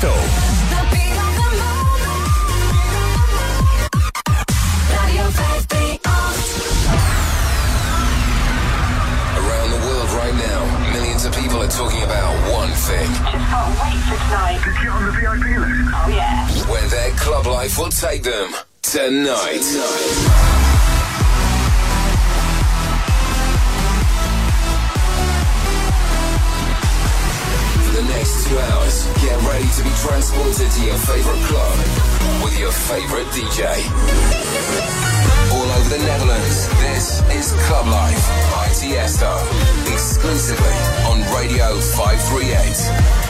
Tiesto. Around the world right now, millions of people are talking about one thing. Just can't wait for tonight. to get on the VIP list? Oh yeah. Where their club life will take them tonight. tonight. two hours, get ready to be transported to your favorite club with your favorite DJ. All over the Netherlands, this is Club Life by Tiesto, exclusively on Radio 538.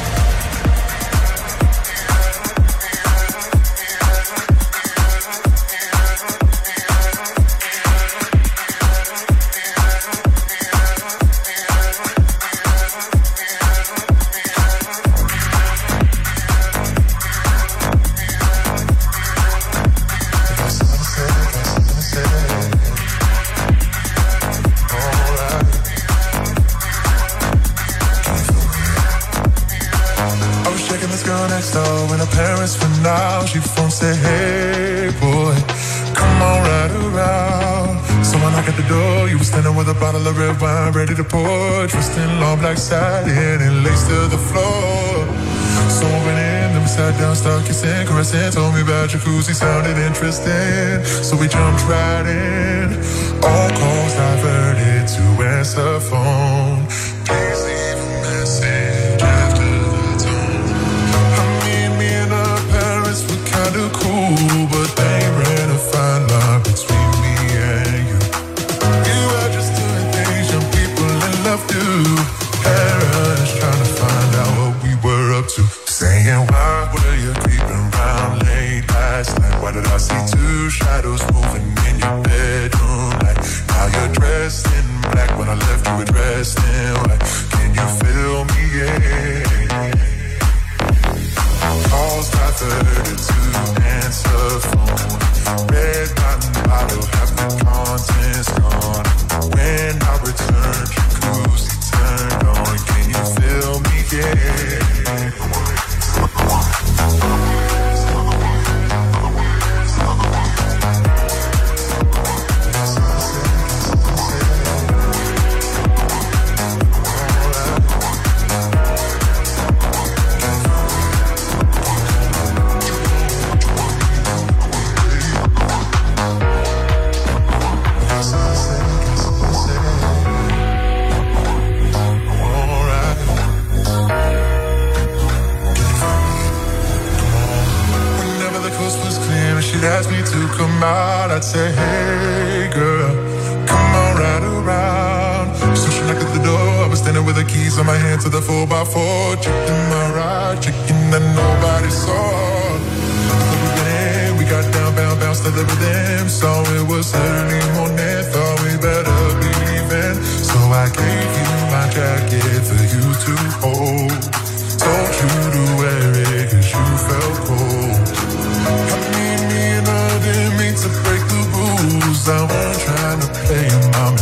backside and legs to the floor. So when in, sat down, stuck kissing, caressing. Told me about jacuzzi, sounded interesting. So we jumped right in. All calls diverted to answer phone.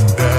that.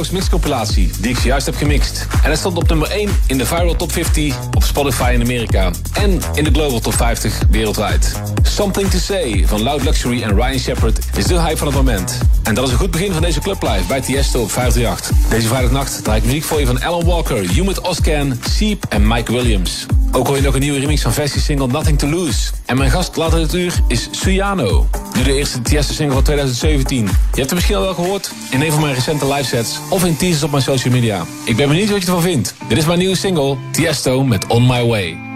Hours mix die ik zojuist heb gemixt. En hij stond op nummer 1 in de Viral Top 50 op Spotify in Amerika. En in de Global Top 50 wereldwijd. Something to Say van Loud Luxury en Ryan Shepard is de hype van het moment. En dat is een goed begin van deze clublive bij Tiesto op 538. Deze vrijdagnacht draai ik muziek voor je van Alan Walker, Humid Oscan, Seep en Mike Williams. Ook hoor je nog een nieuwe remix van Vestie single Nothing to Lose. En mijn gast later dit uur is Suyano. Nu de eerste Tiesto single van 2017. Je hebt hem misschien al wel gehoord in een van mijn recente live sets of in teasers op mijn social media. Ik ben benieuwd wat je ervan vindt. Dit is mijn nieuwe single, Tiesto met On My Way.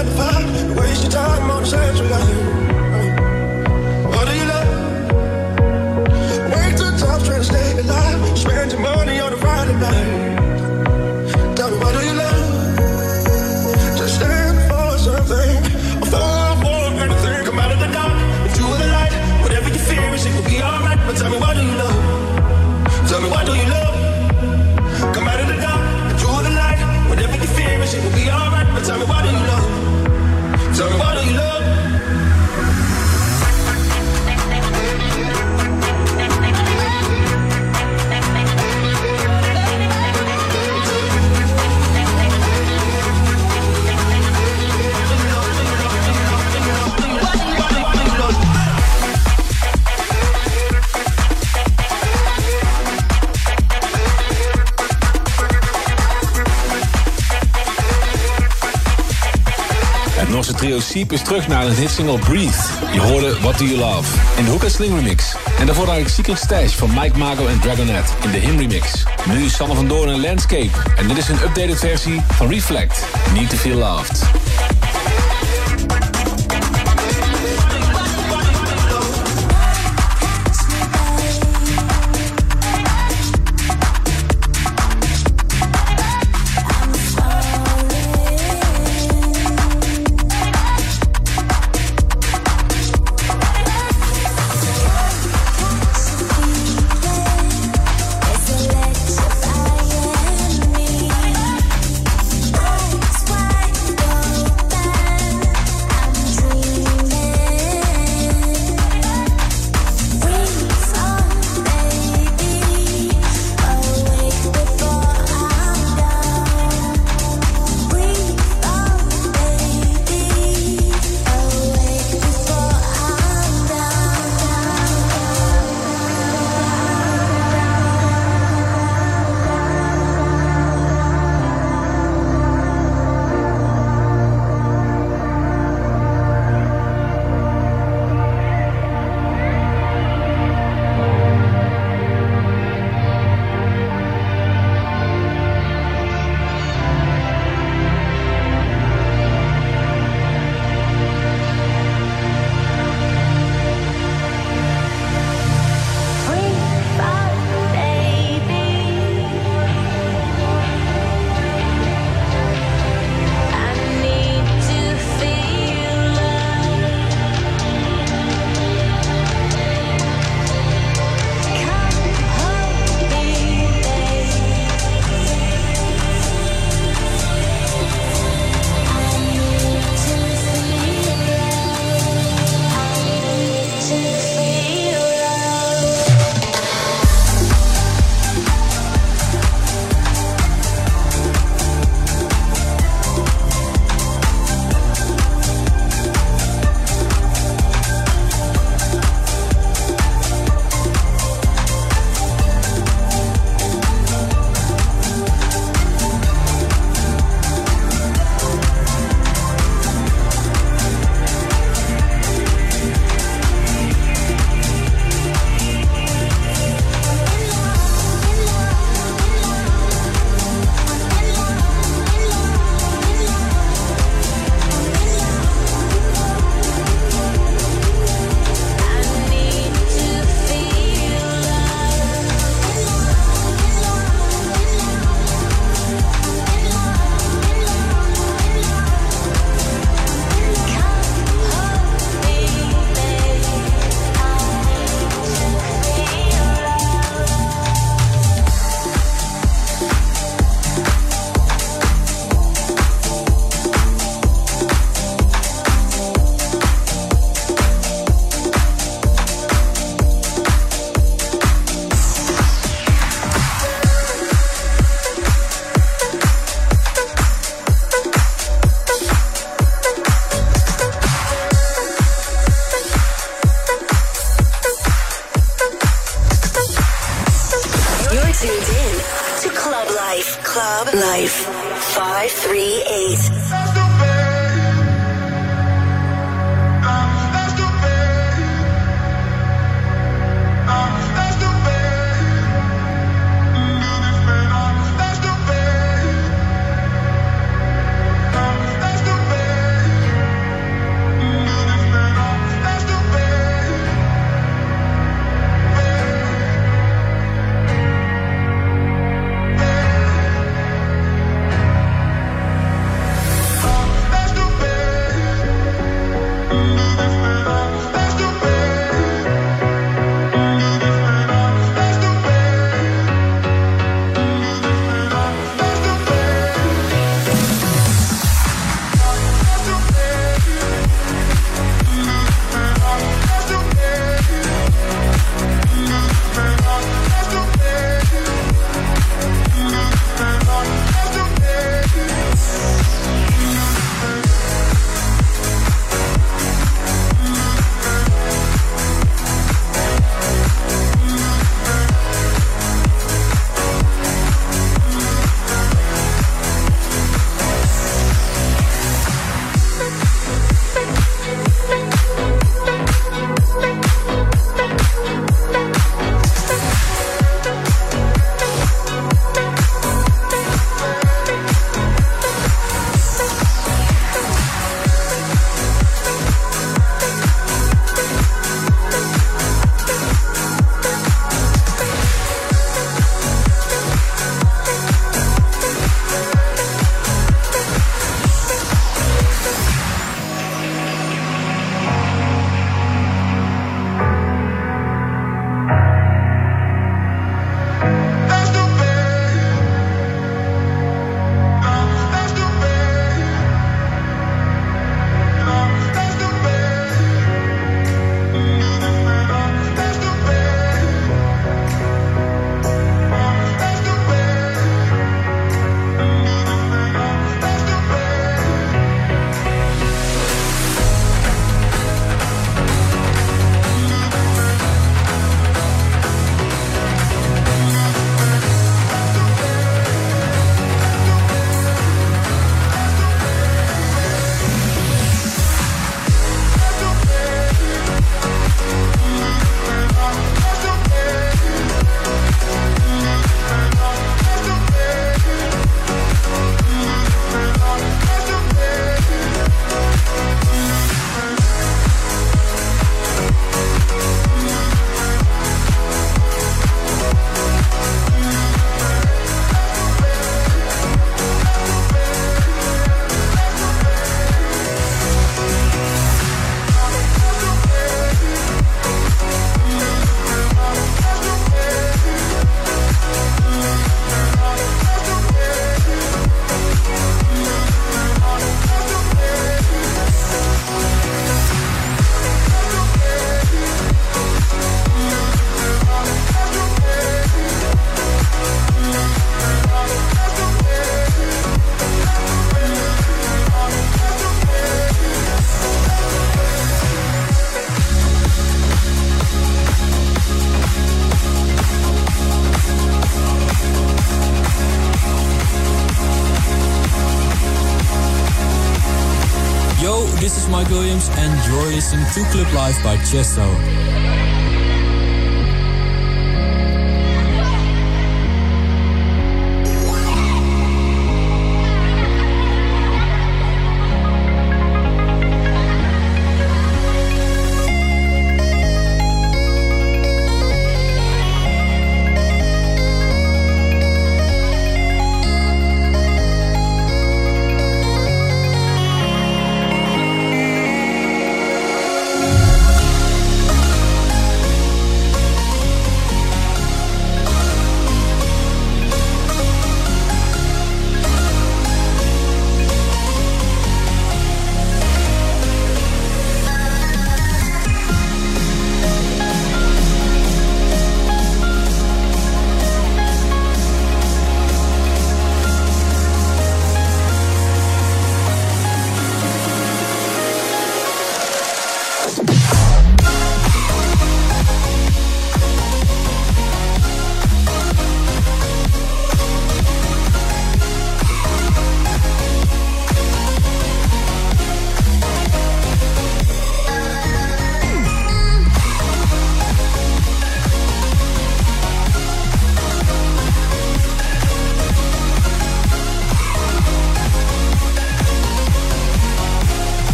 Waste your time on a central line. What do you love? Way too tough trying to stay alive. Spend your money on a Friday night. Seep is terug naar een hitsingle Breathe. Je hoorde What Do You Love in de Hook Sling remix. En daarvoor ik Secret Stash van Mike Mago en Dragonet in de Him remix. Nu Sanne van Doorn en Landscape. En dit is een updated versie van Reflect. Need to Feel Loved. To Club Life by Chesto.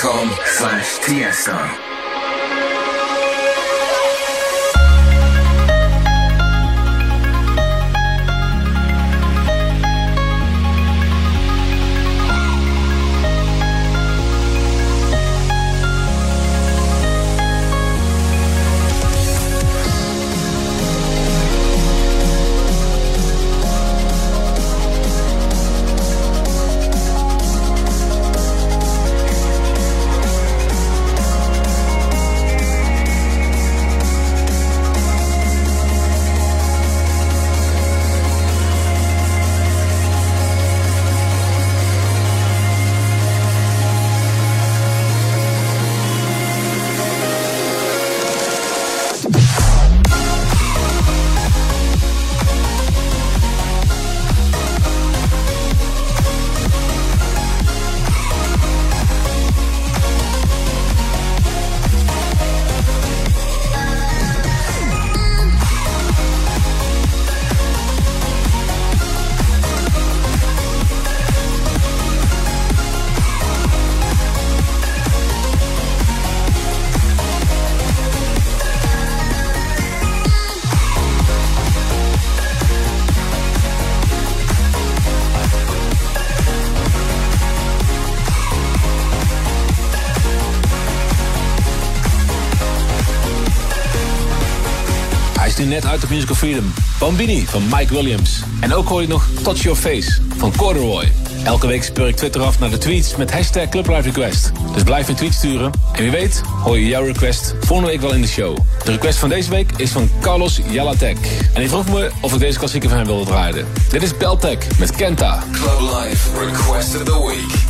Tom von Tiesto. Musical Freedom. Bambini van Mike Williams. En ook hoor je nog Touch Your Face van Corduroy. Elke week speur ik Twitter af naar de tweets met hashtag Club Request. Dus blijf een tweet sturen. En wie weet hoor je jouw request volgende week wel in de show. De request van deze week is van Carlos Jalatek. En hij vroeg me of ik deze klassieker van hem wilde draaien. Dit is Beltek met Kenta. Club Life Request of the Week.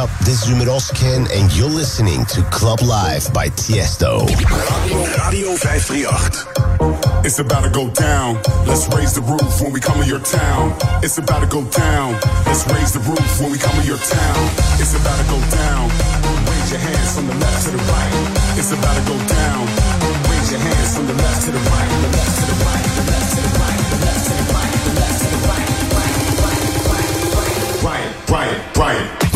up? This is Jumeroskin and you're listening to Club Live by Tiesto. Radio 538. It's about to go down. Let's raise the roof when we come to your town. It's about to go down. Let's raise the roof when we come to your town. It's about to go down. Raise your hands from the left to the right. It's about to go down. Raise your hands from the left to the right. The left to the right. The left to the right. The left to. The left to the right. Right, right, right.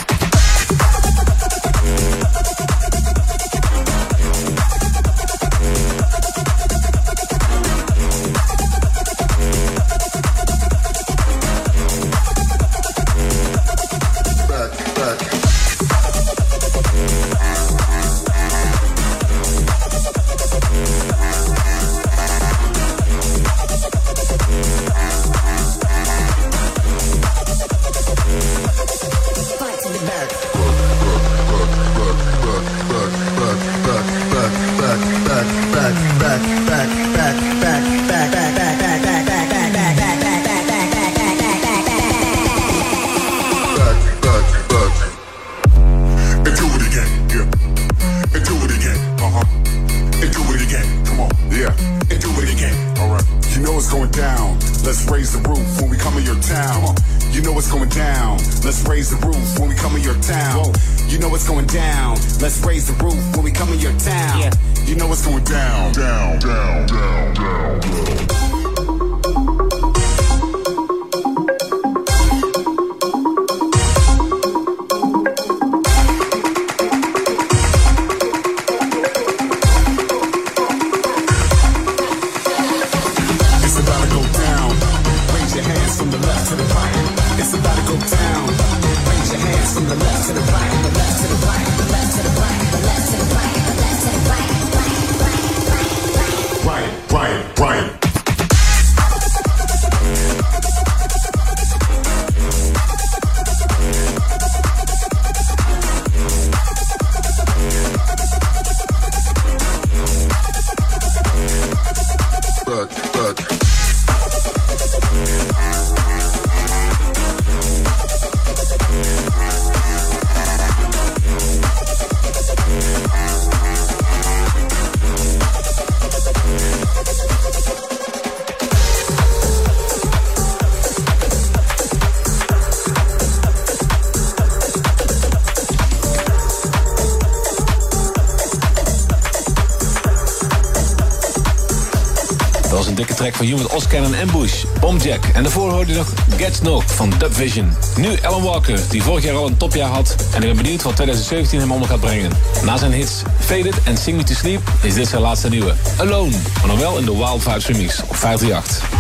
Van Human Oscar en Ambush, Bombjack. En daarvoor hoorde je nog Get Snoke van Dub Vision. Nu Alan Walker, die vorig jaar al een topjaar had. En ik ben benieuwd wat 2017 hem onder gaat brengen. Na zijn hits Faded en Sing Me To Sleep is dit zijn laatste nieuwe. Alone, maar nog wel in de Wild Vibes remix op 538.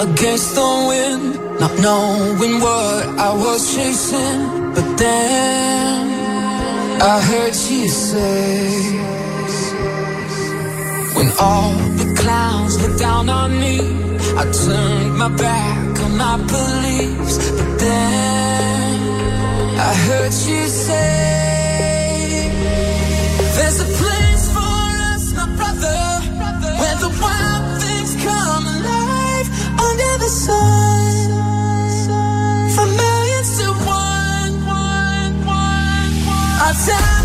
Against the wind, not knowing what I was chasing. But then I heard you say, When all the clowns looked down on me, I turned my back on my beliefs. But then I heard you say, outside.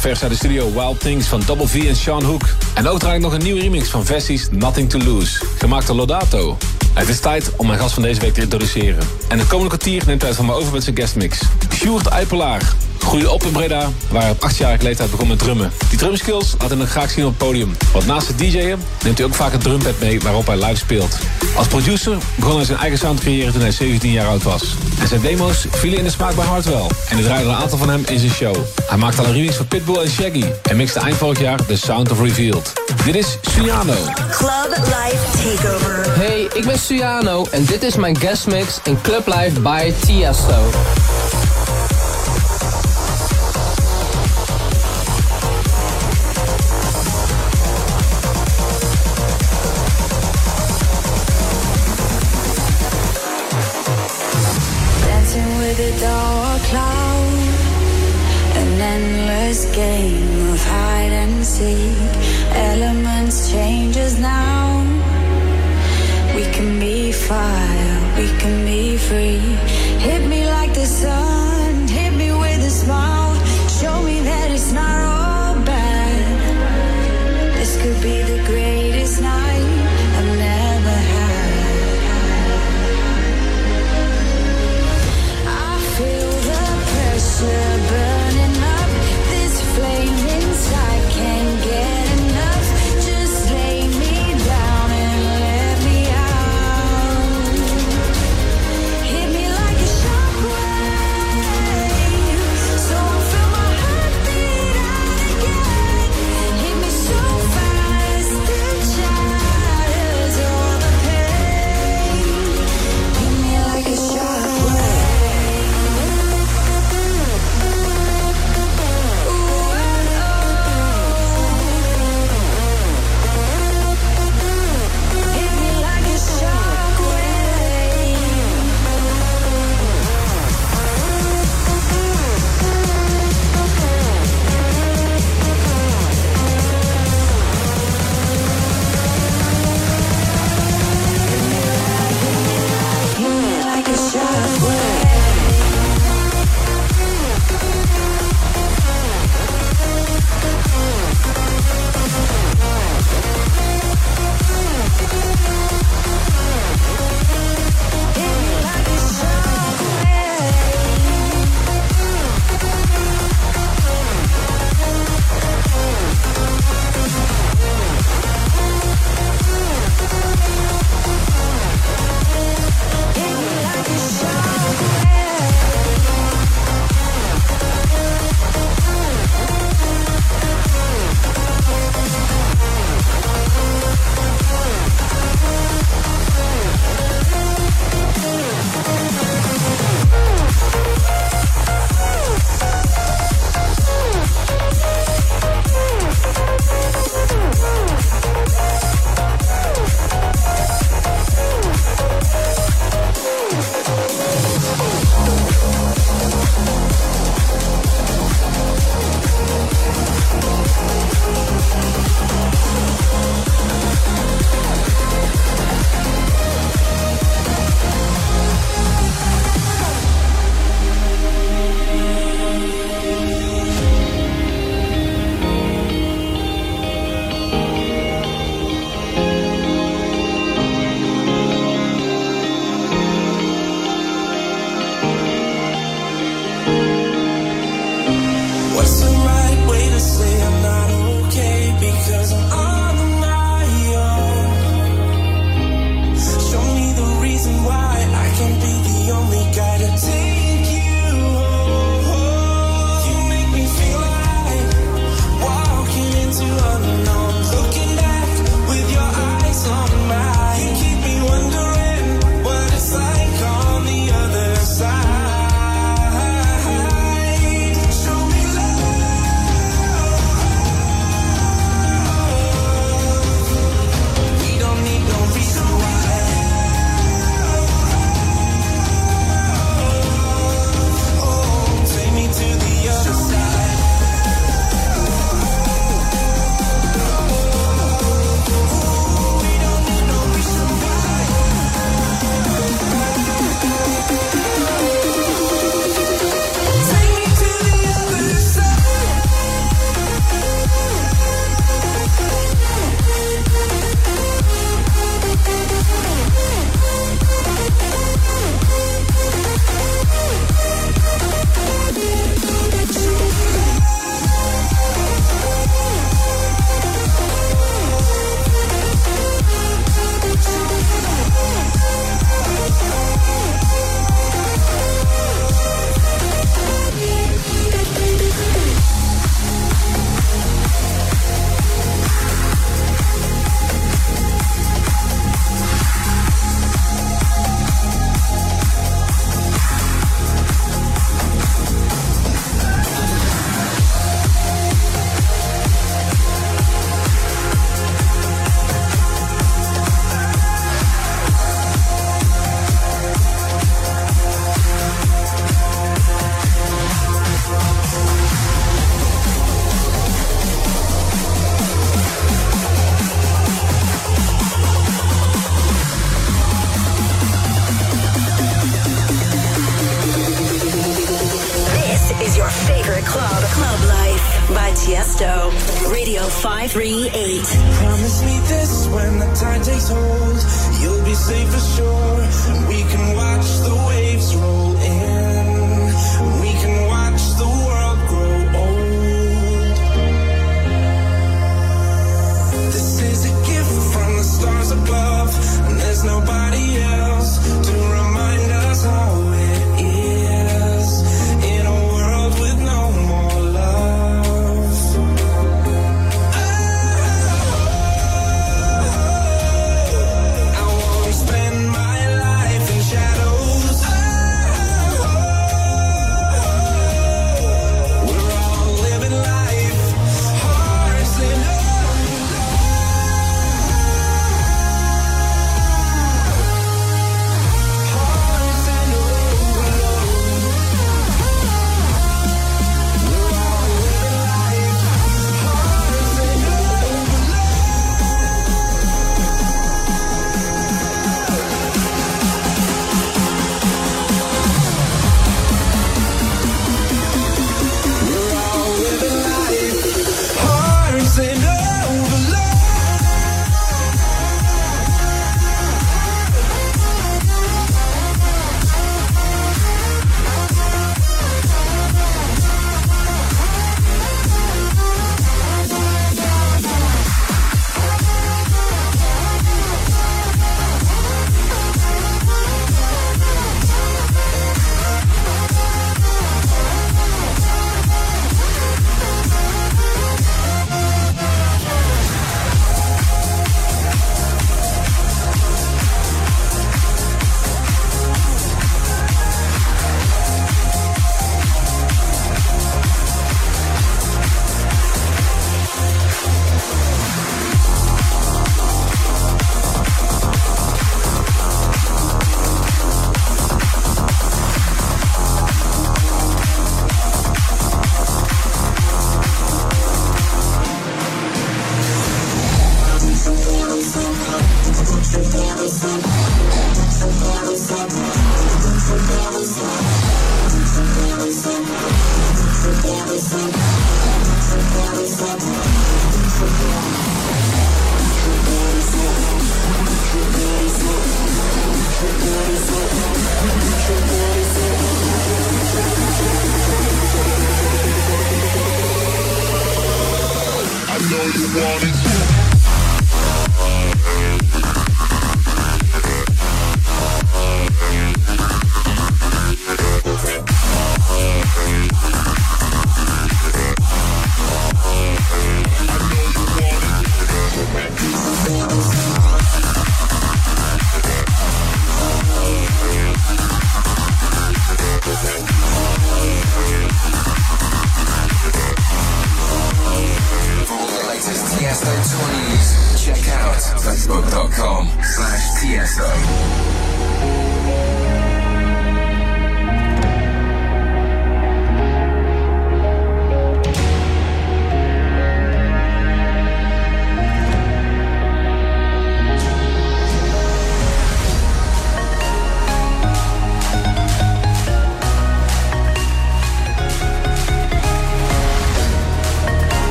Vers uit de studio Wild Things van Double V en Sean Hook. En ook draai ik nog een nieuwe remix van Vessie's Nothing to Lose, gemaakt door Lodato. Het is tijd om mijn gast van deze week te introduceren. En het komende kwartier neemt hij van me over met zijn guestmix. Sjoerd Eipelaar groeide op in Breda, waar hij op achtjarige leeftijd begon met drummen. Die drumskills laat hij nog graag zien op het podium. Want naast het DJ'en neemt hij ook vaak een drumpad mee waarop hij live speelt. Als producer begon hij zijn eigen sound te creëren toen hij 17 jaar oud was. En zijn demo's vielen in de smaak bij Hartwell. En er draaide een aantal van hem in zijn show. Hij maakte al een remix voor Pitbull en Shaggy. En mixte eind vorig jaar The Sound of Revealed. Dit is Suyano. Club Life Takeover. Hey, ik ben Suyano en dit is mijn guest mix in Club Life by Tiesto.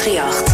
Triacht.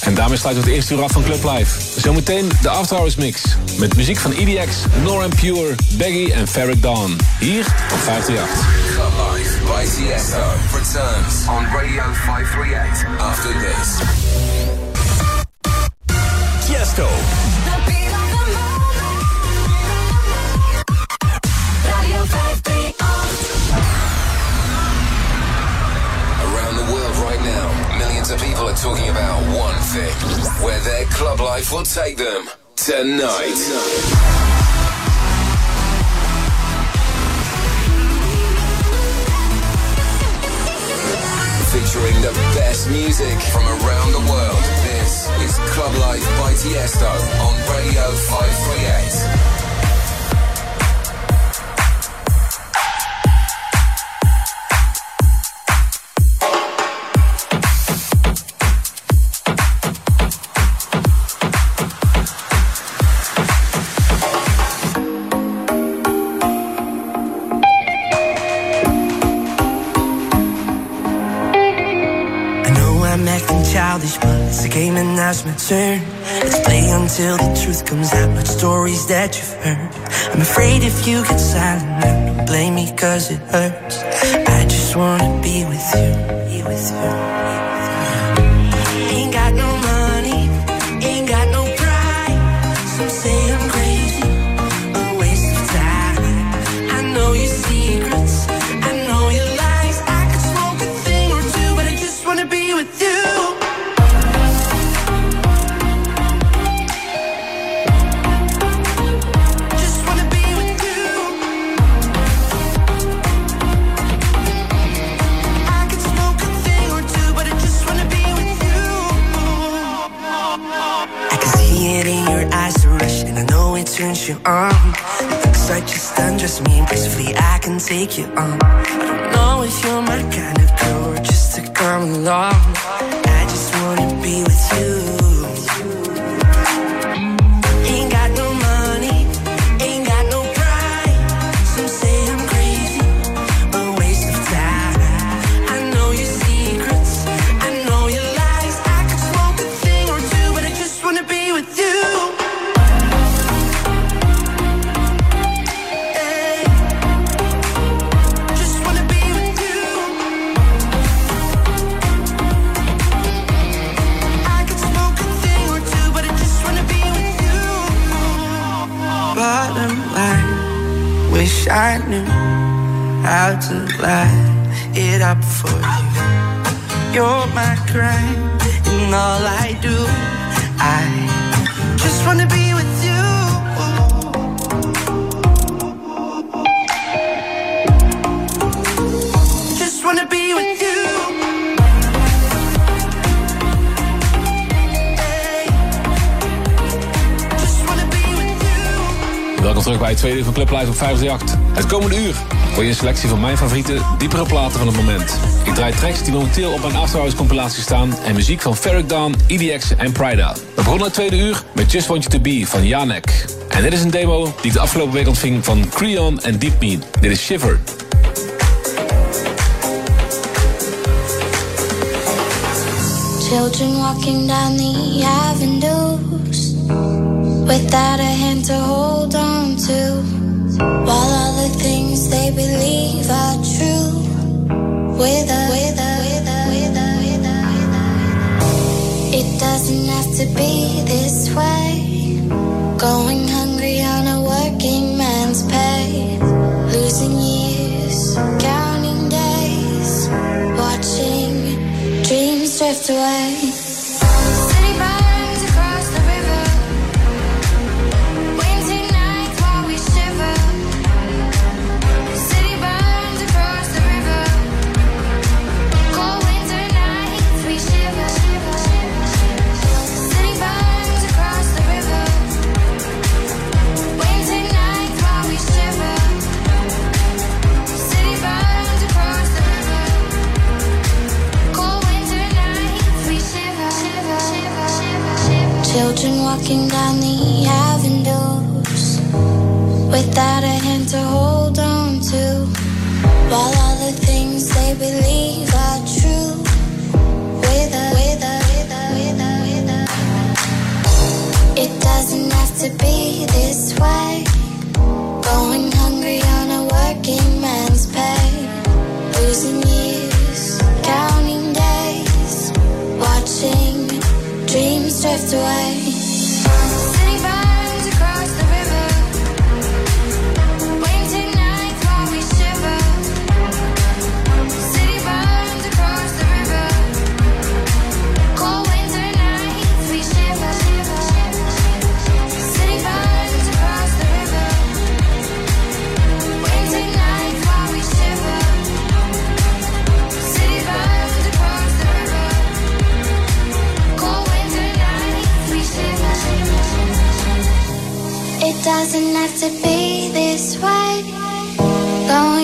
En daarmee sluiten we het eerste uur af van Club Live. Zometeen de After Hours Mix. Met muziek van EDX, Norm Pure, Baggy en Ferric Dawn. Hier op 538. Club Life by on Radio 538 after this. Their club life will take them tonight. Featuring the best music from around the world. This is Club Life by Tiesto on Radio 538. My turn. Let's play until the truth comes out, like stories that you've heard. I'm afraid if you get silent, don't blame me cause it hurts. I just wanna be with you, be with you. Turns you on. It looks like just me impulsively, I can take you on. I don't know if you're my kind of girl or just to come along. Up for you. You're my crime, and all I do, I just wanna be with you. Just wanna be with you. Welkom terug bij het tweede uur van Club Live op 538. Het komende uur voor je een selectie van mijn favoriete, diepere platen van het moment. Ik draai tracks die momenteel op mijn Afterhours compilatie staan... en muziek van Ferric Dawn, EDX en Prida. We begonnen het tweede uur met Just Want You To Be van Janek. En dit is een demo die ik de afgelopen week ontving van Creon en Deep Me. Dit is Shiver. Children walking down the avenues without a hand to hold on to, while all things they believe are true. With. It doesn't have to be this way. Going hungry on a working man's pay, losing years, counting days, watching dreams drift away. Walking down the avenues without a hand to hold on to, while all the things they believe doesn't have to be this way. Going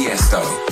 Tiesto.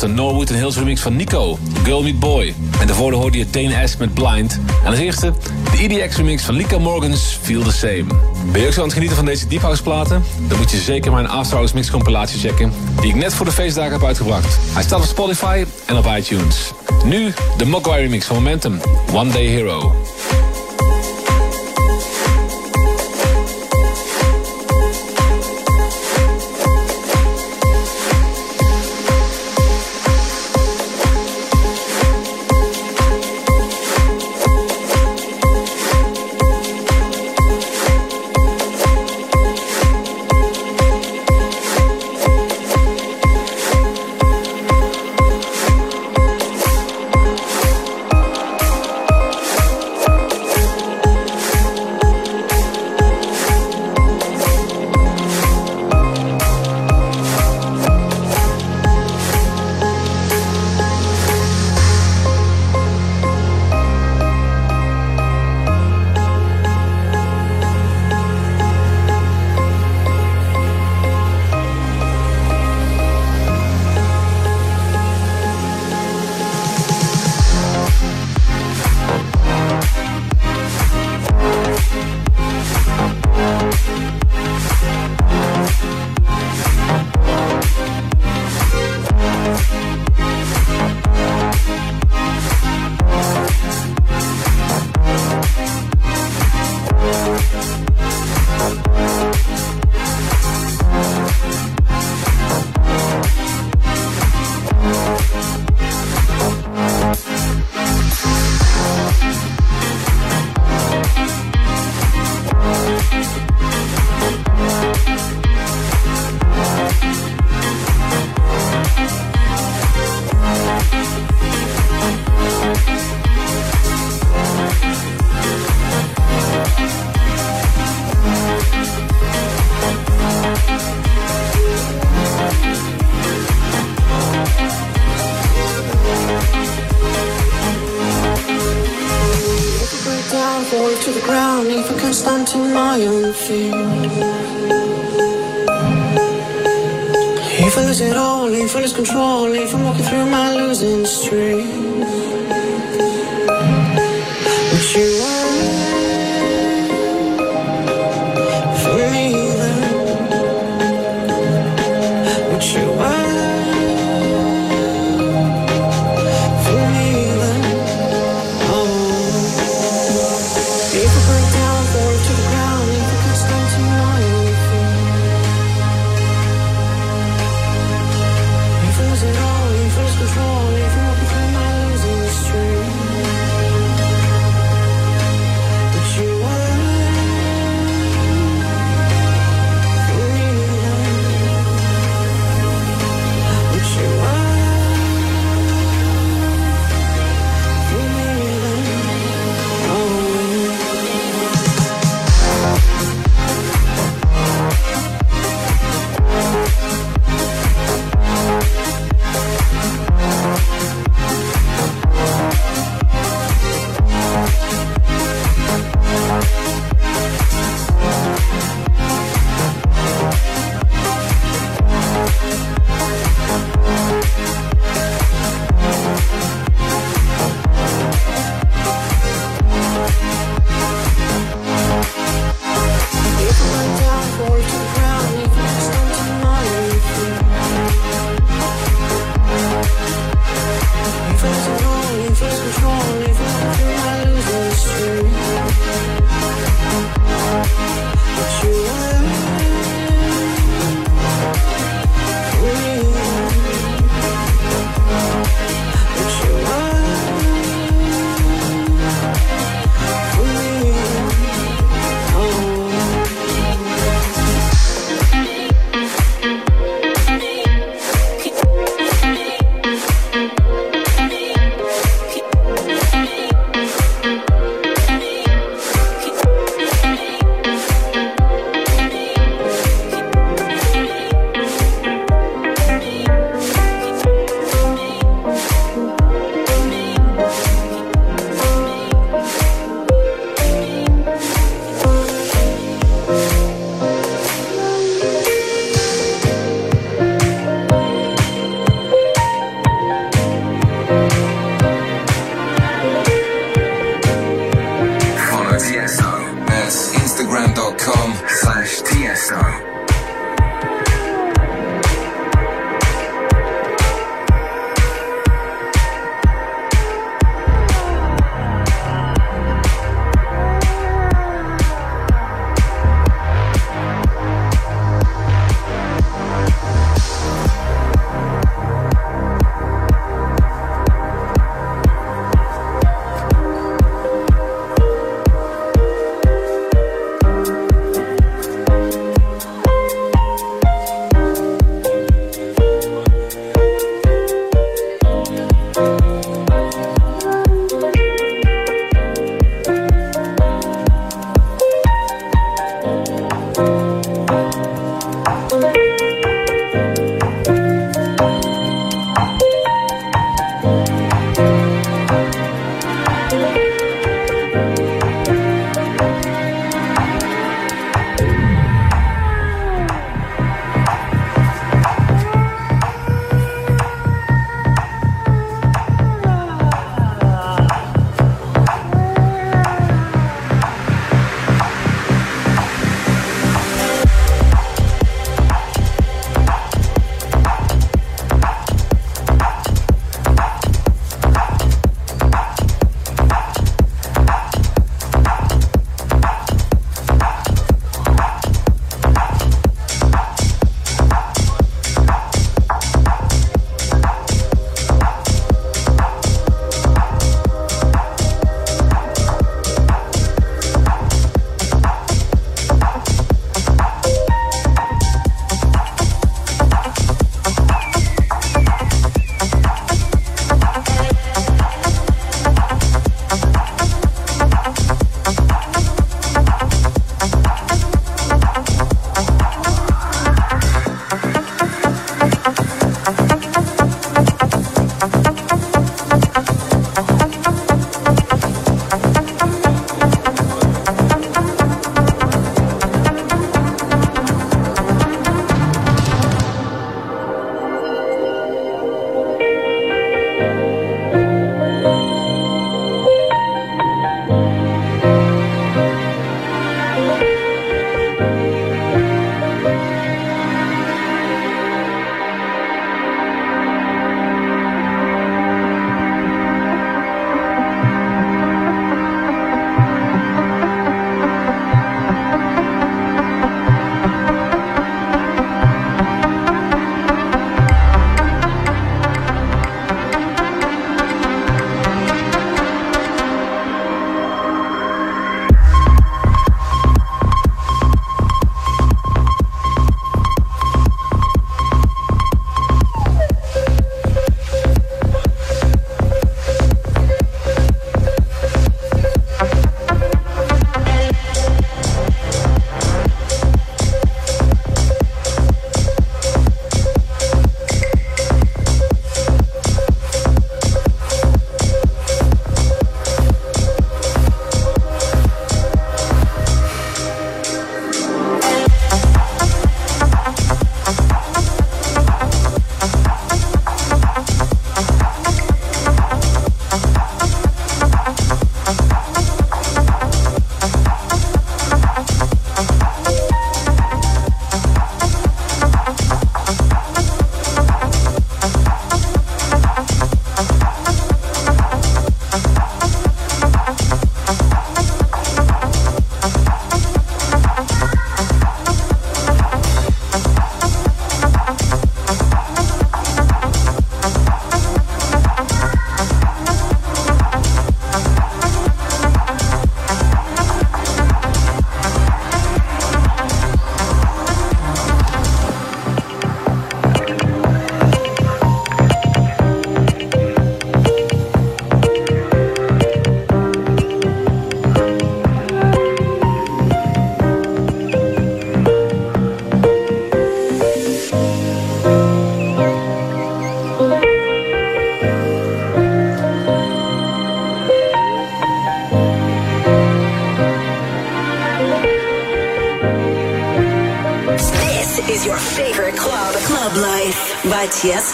Was de Norwood Hills remix van Nico, Girl Meet Boy. En daarvoor hoorde je Dane Ask met Blind. En als eerste de EDX remix van Lika Morgans, Feel the Same. Ben je ook zo aan het genieten van deze Deep House platen? Dan moet je zeker mijn After Hours Mix compilatie checken... die ik net voor de feestdagen heb uitgebracht. Hij staat op Spotify en op iTunes. Nu de Mogwai remix van Momentum, One Day Hero.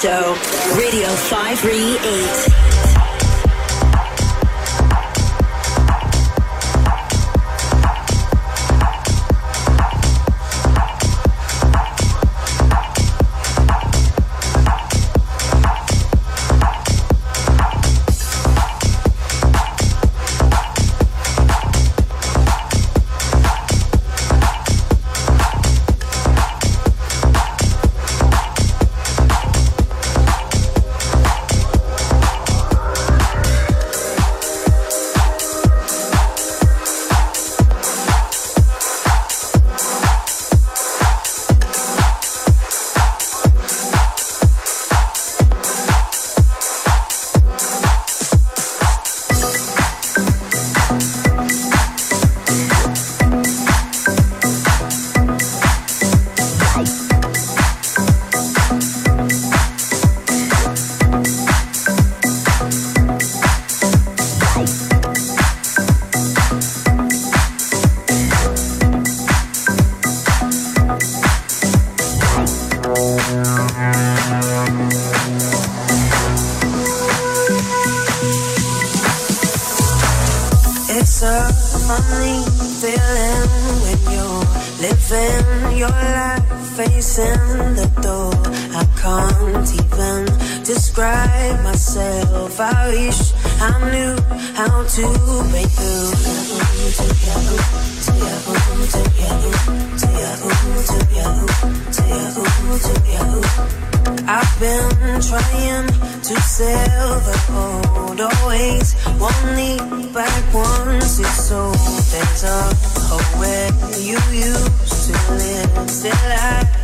Radio 538. If I wish I knew how to break through. I've been trying to sell the old always won't need back once it's so There's a whole where you used to live. Still I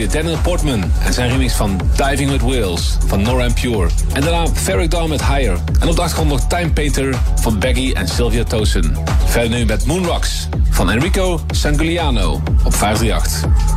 hoorde je Daniel Portman en zijn remix van Diving with Wheels van Nora and Pure. En daarna Ferric Dawn met Higher. En op de achtergrond nog Time Painter van Baggy en Sylvia Tosen. Verder nu met Moonrocks van Enrico Sanguliano op 538.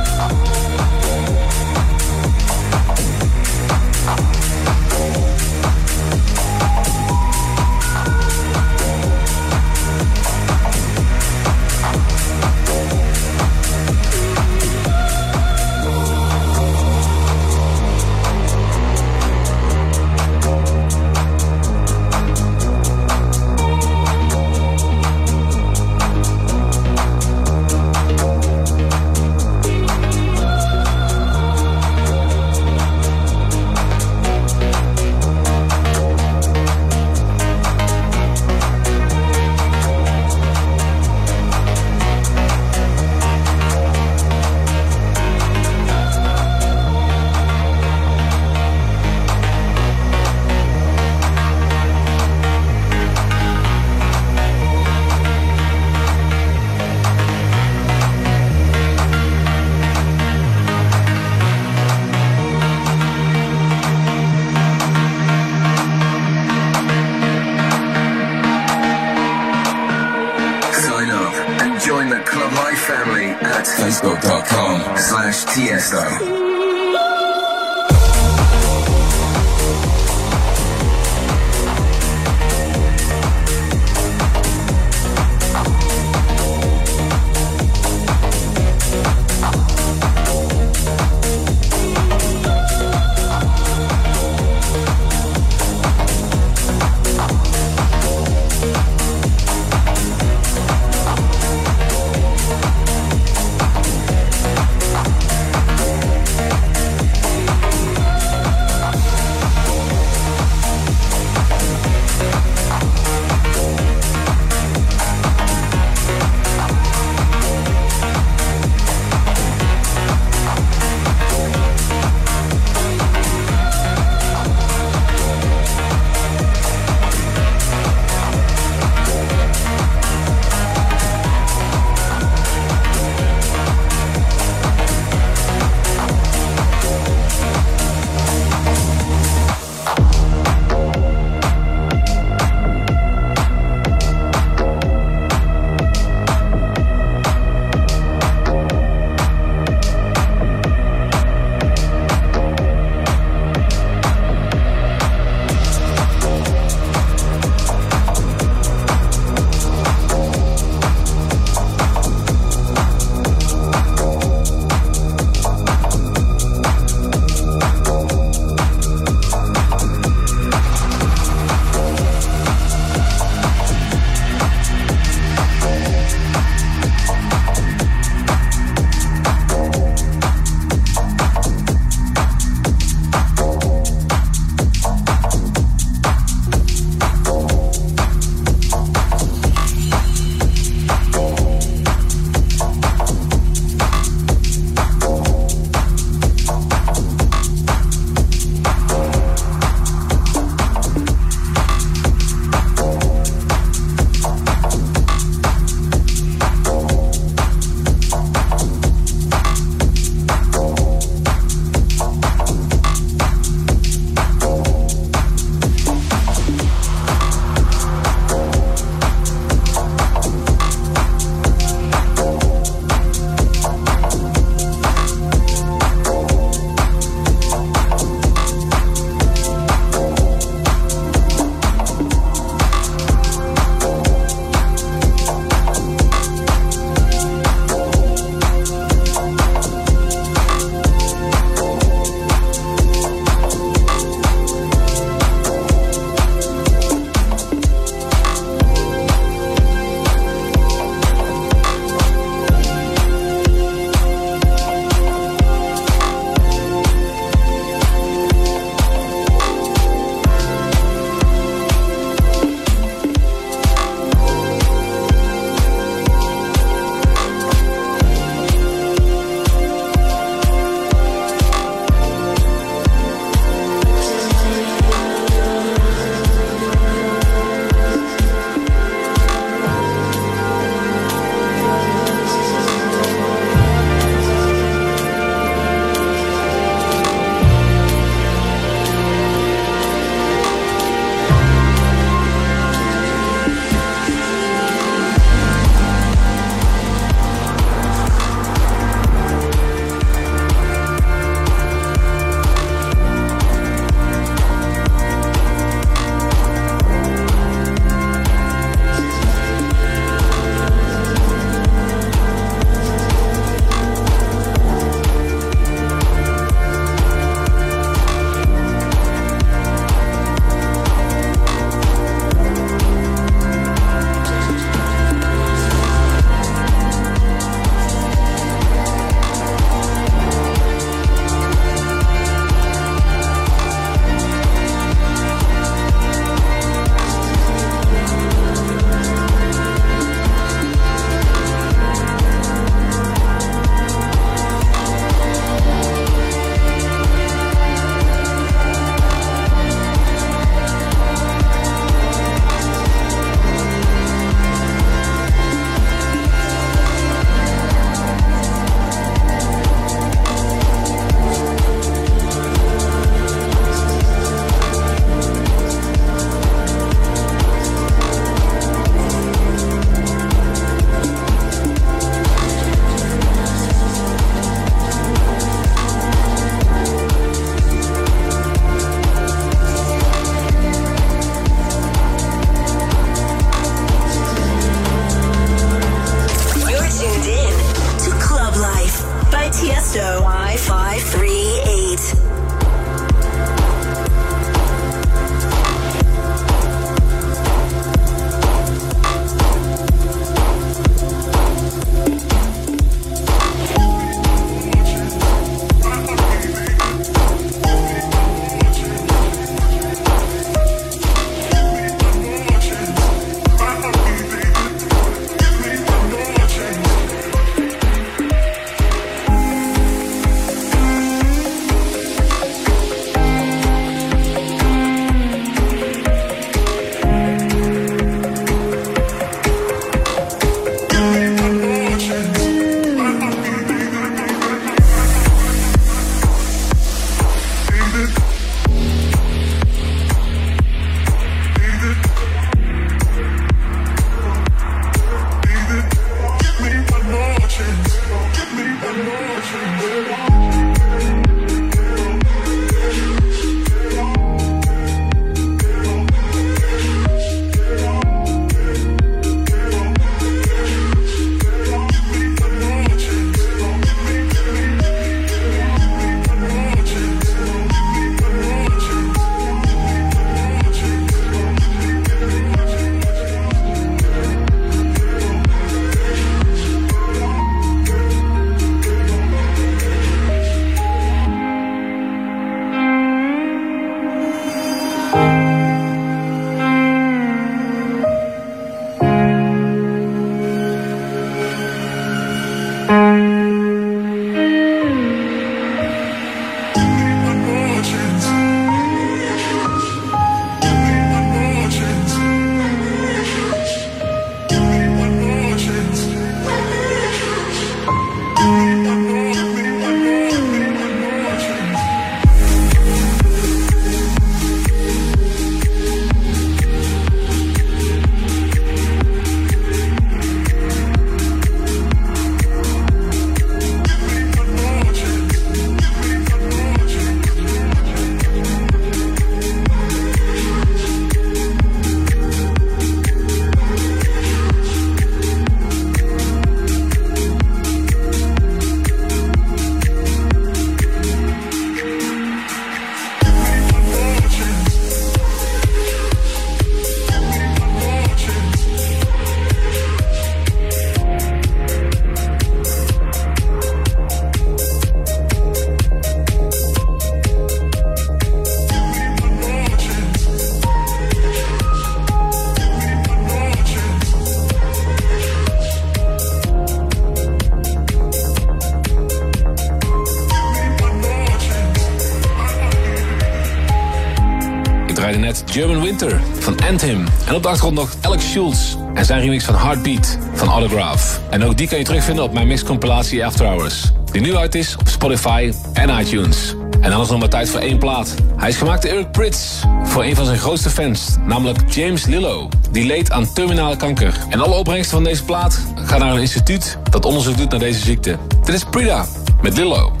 Achtergrond nog Alex Schulz en zijn remix van Heartbeat van Autograph. En ook die kan je terugvinden op mijn mixcompilatie After Hours. Die nu uit is op Spotify en iTunes. En dan is nog maar tijd voor één plaat. Hij is gemaakt door Eric Prits voor een van zijn grootste fans, namelijk James Lillo. Die leed aan terminale kanker. En alle opbrengsten van deze plaat gaan naar een instituut dat onderzoek doet naar deze ziekte. Dit is Prida met Lillo.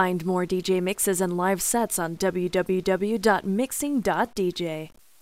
Find more DJ mixes and live sets on www.mixing.dj.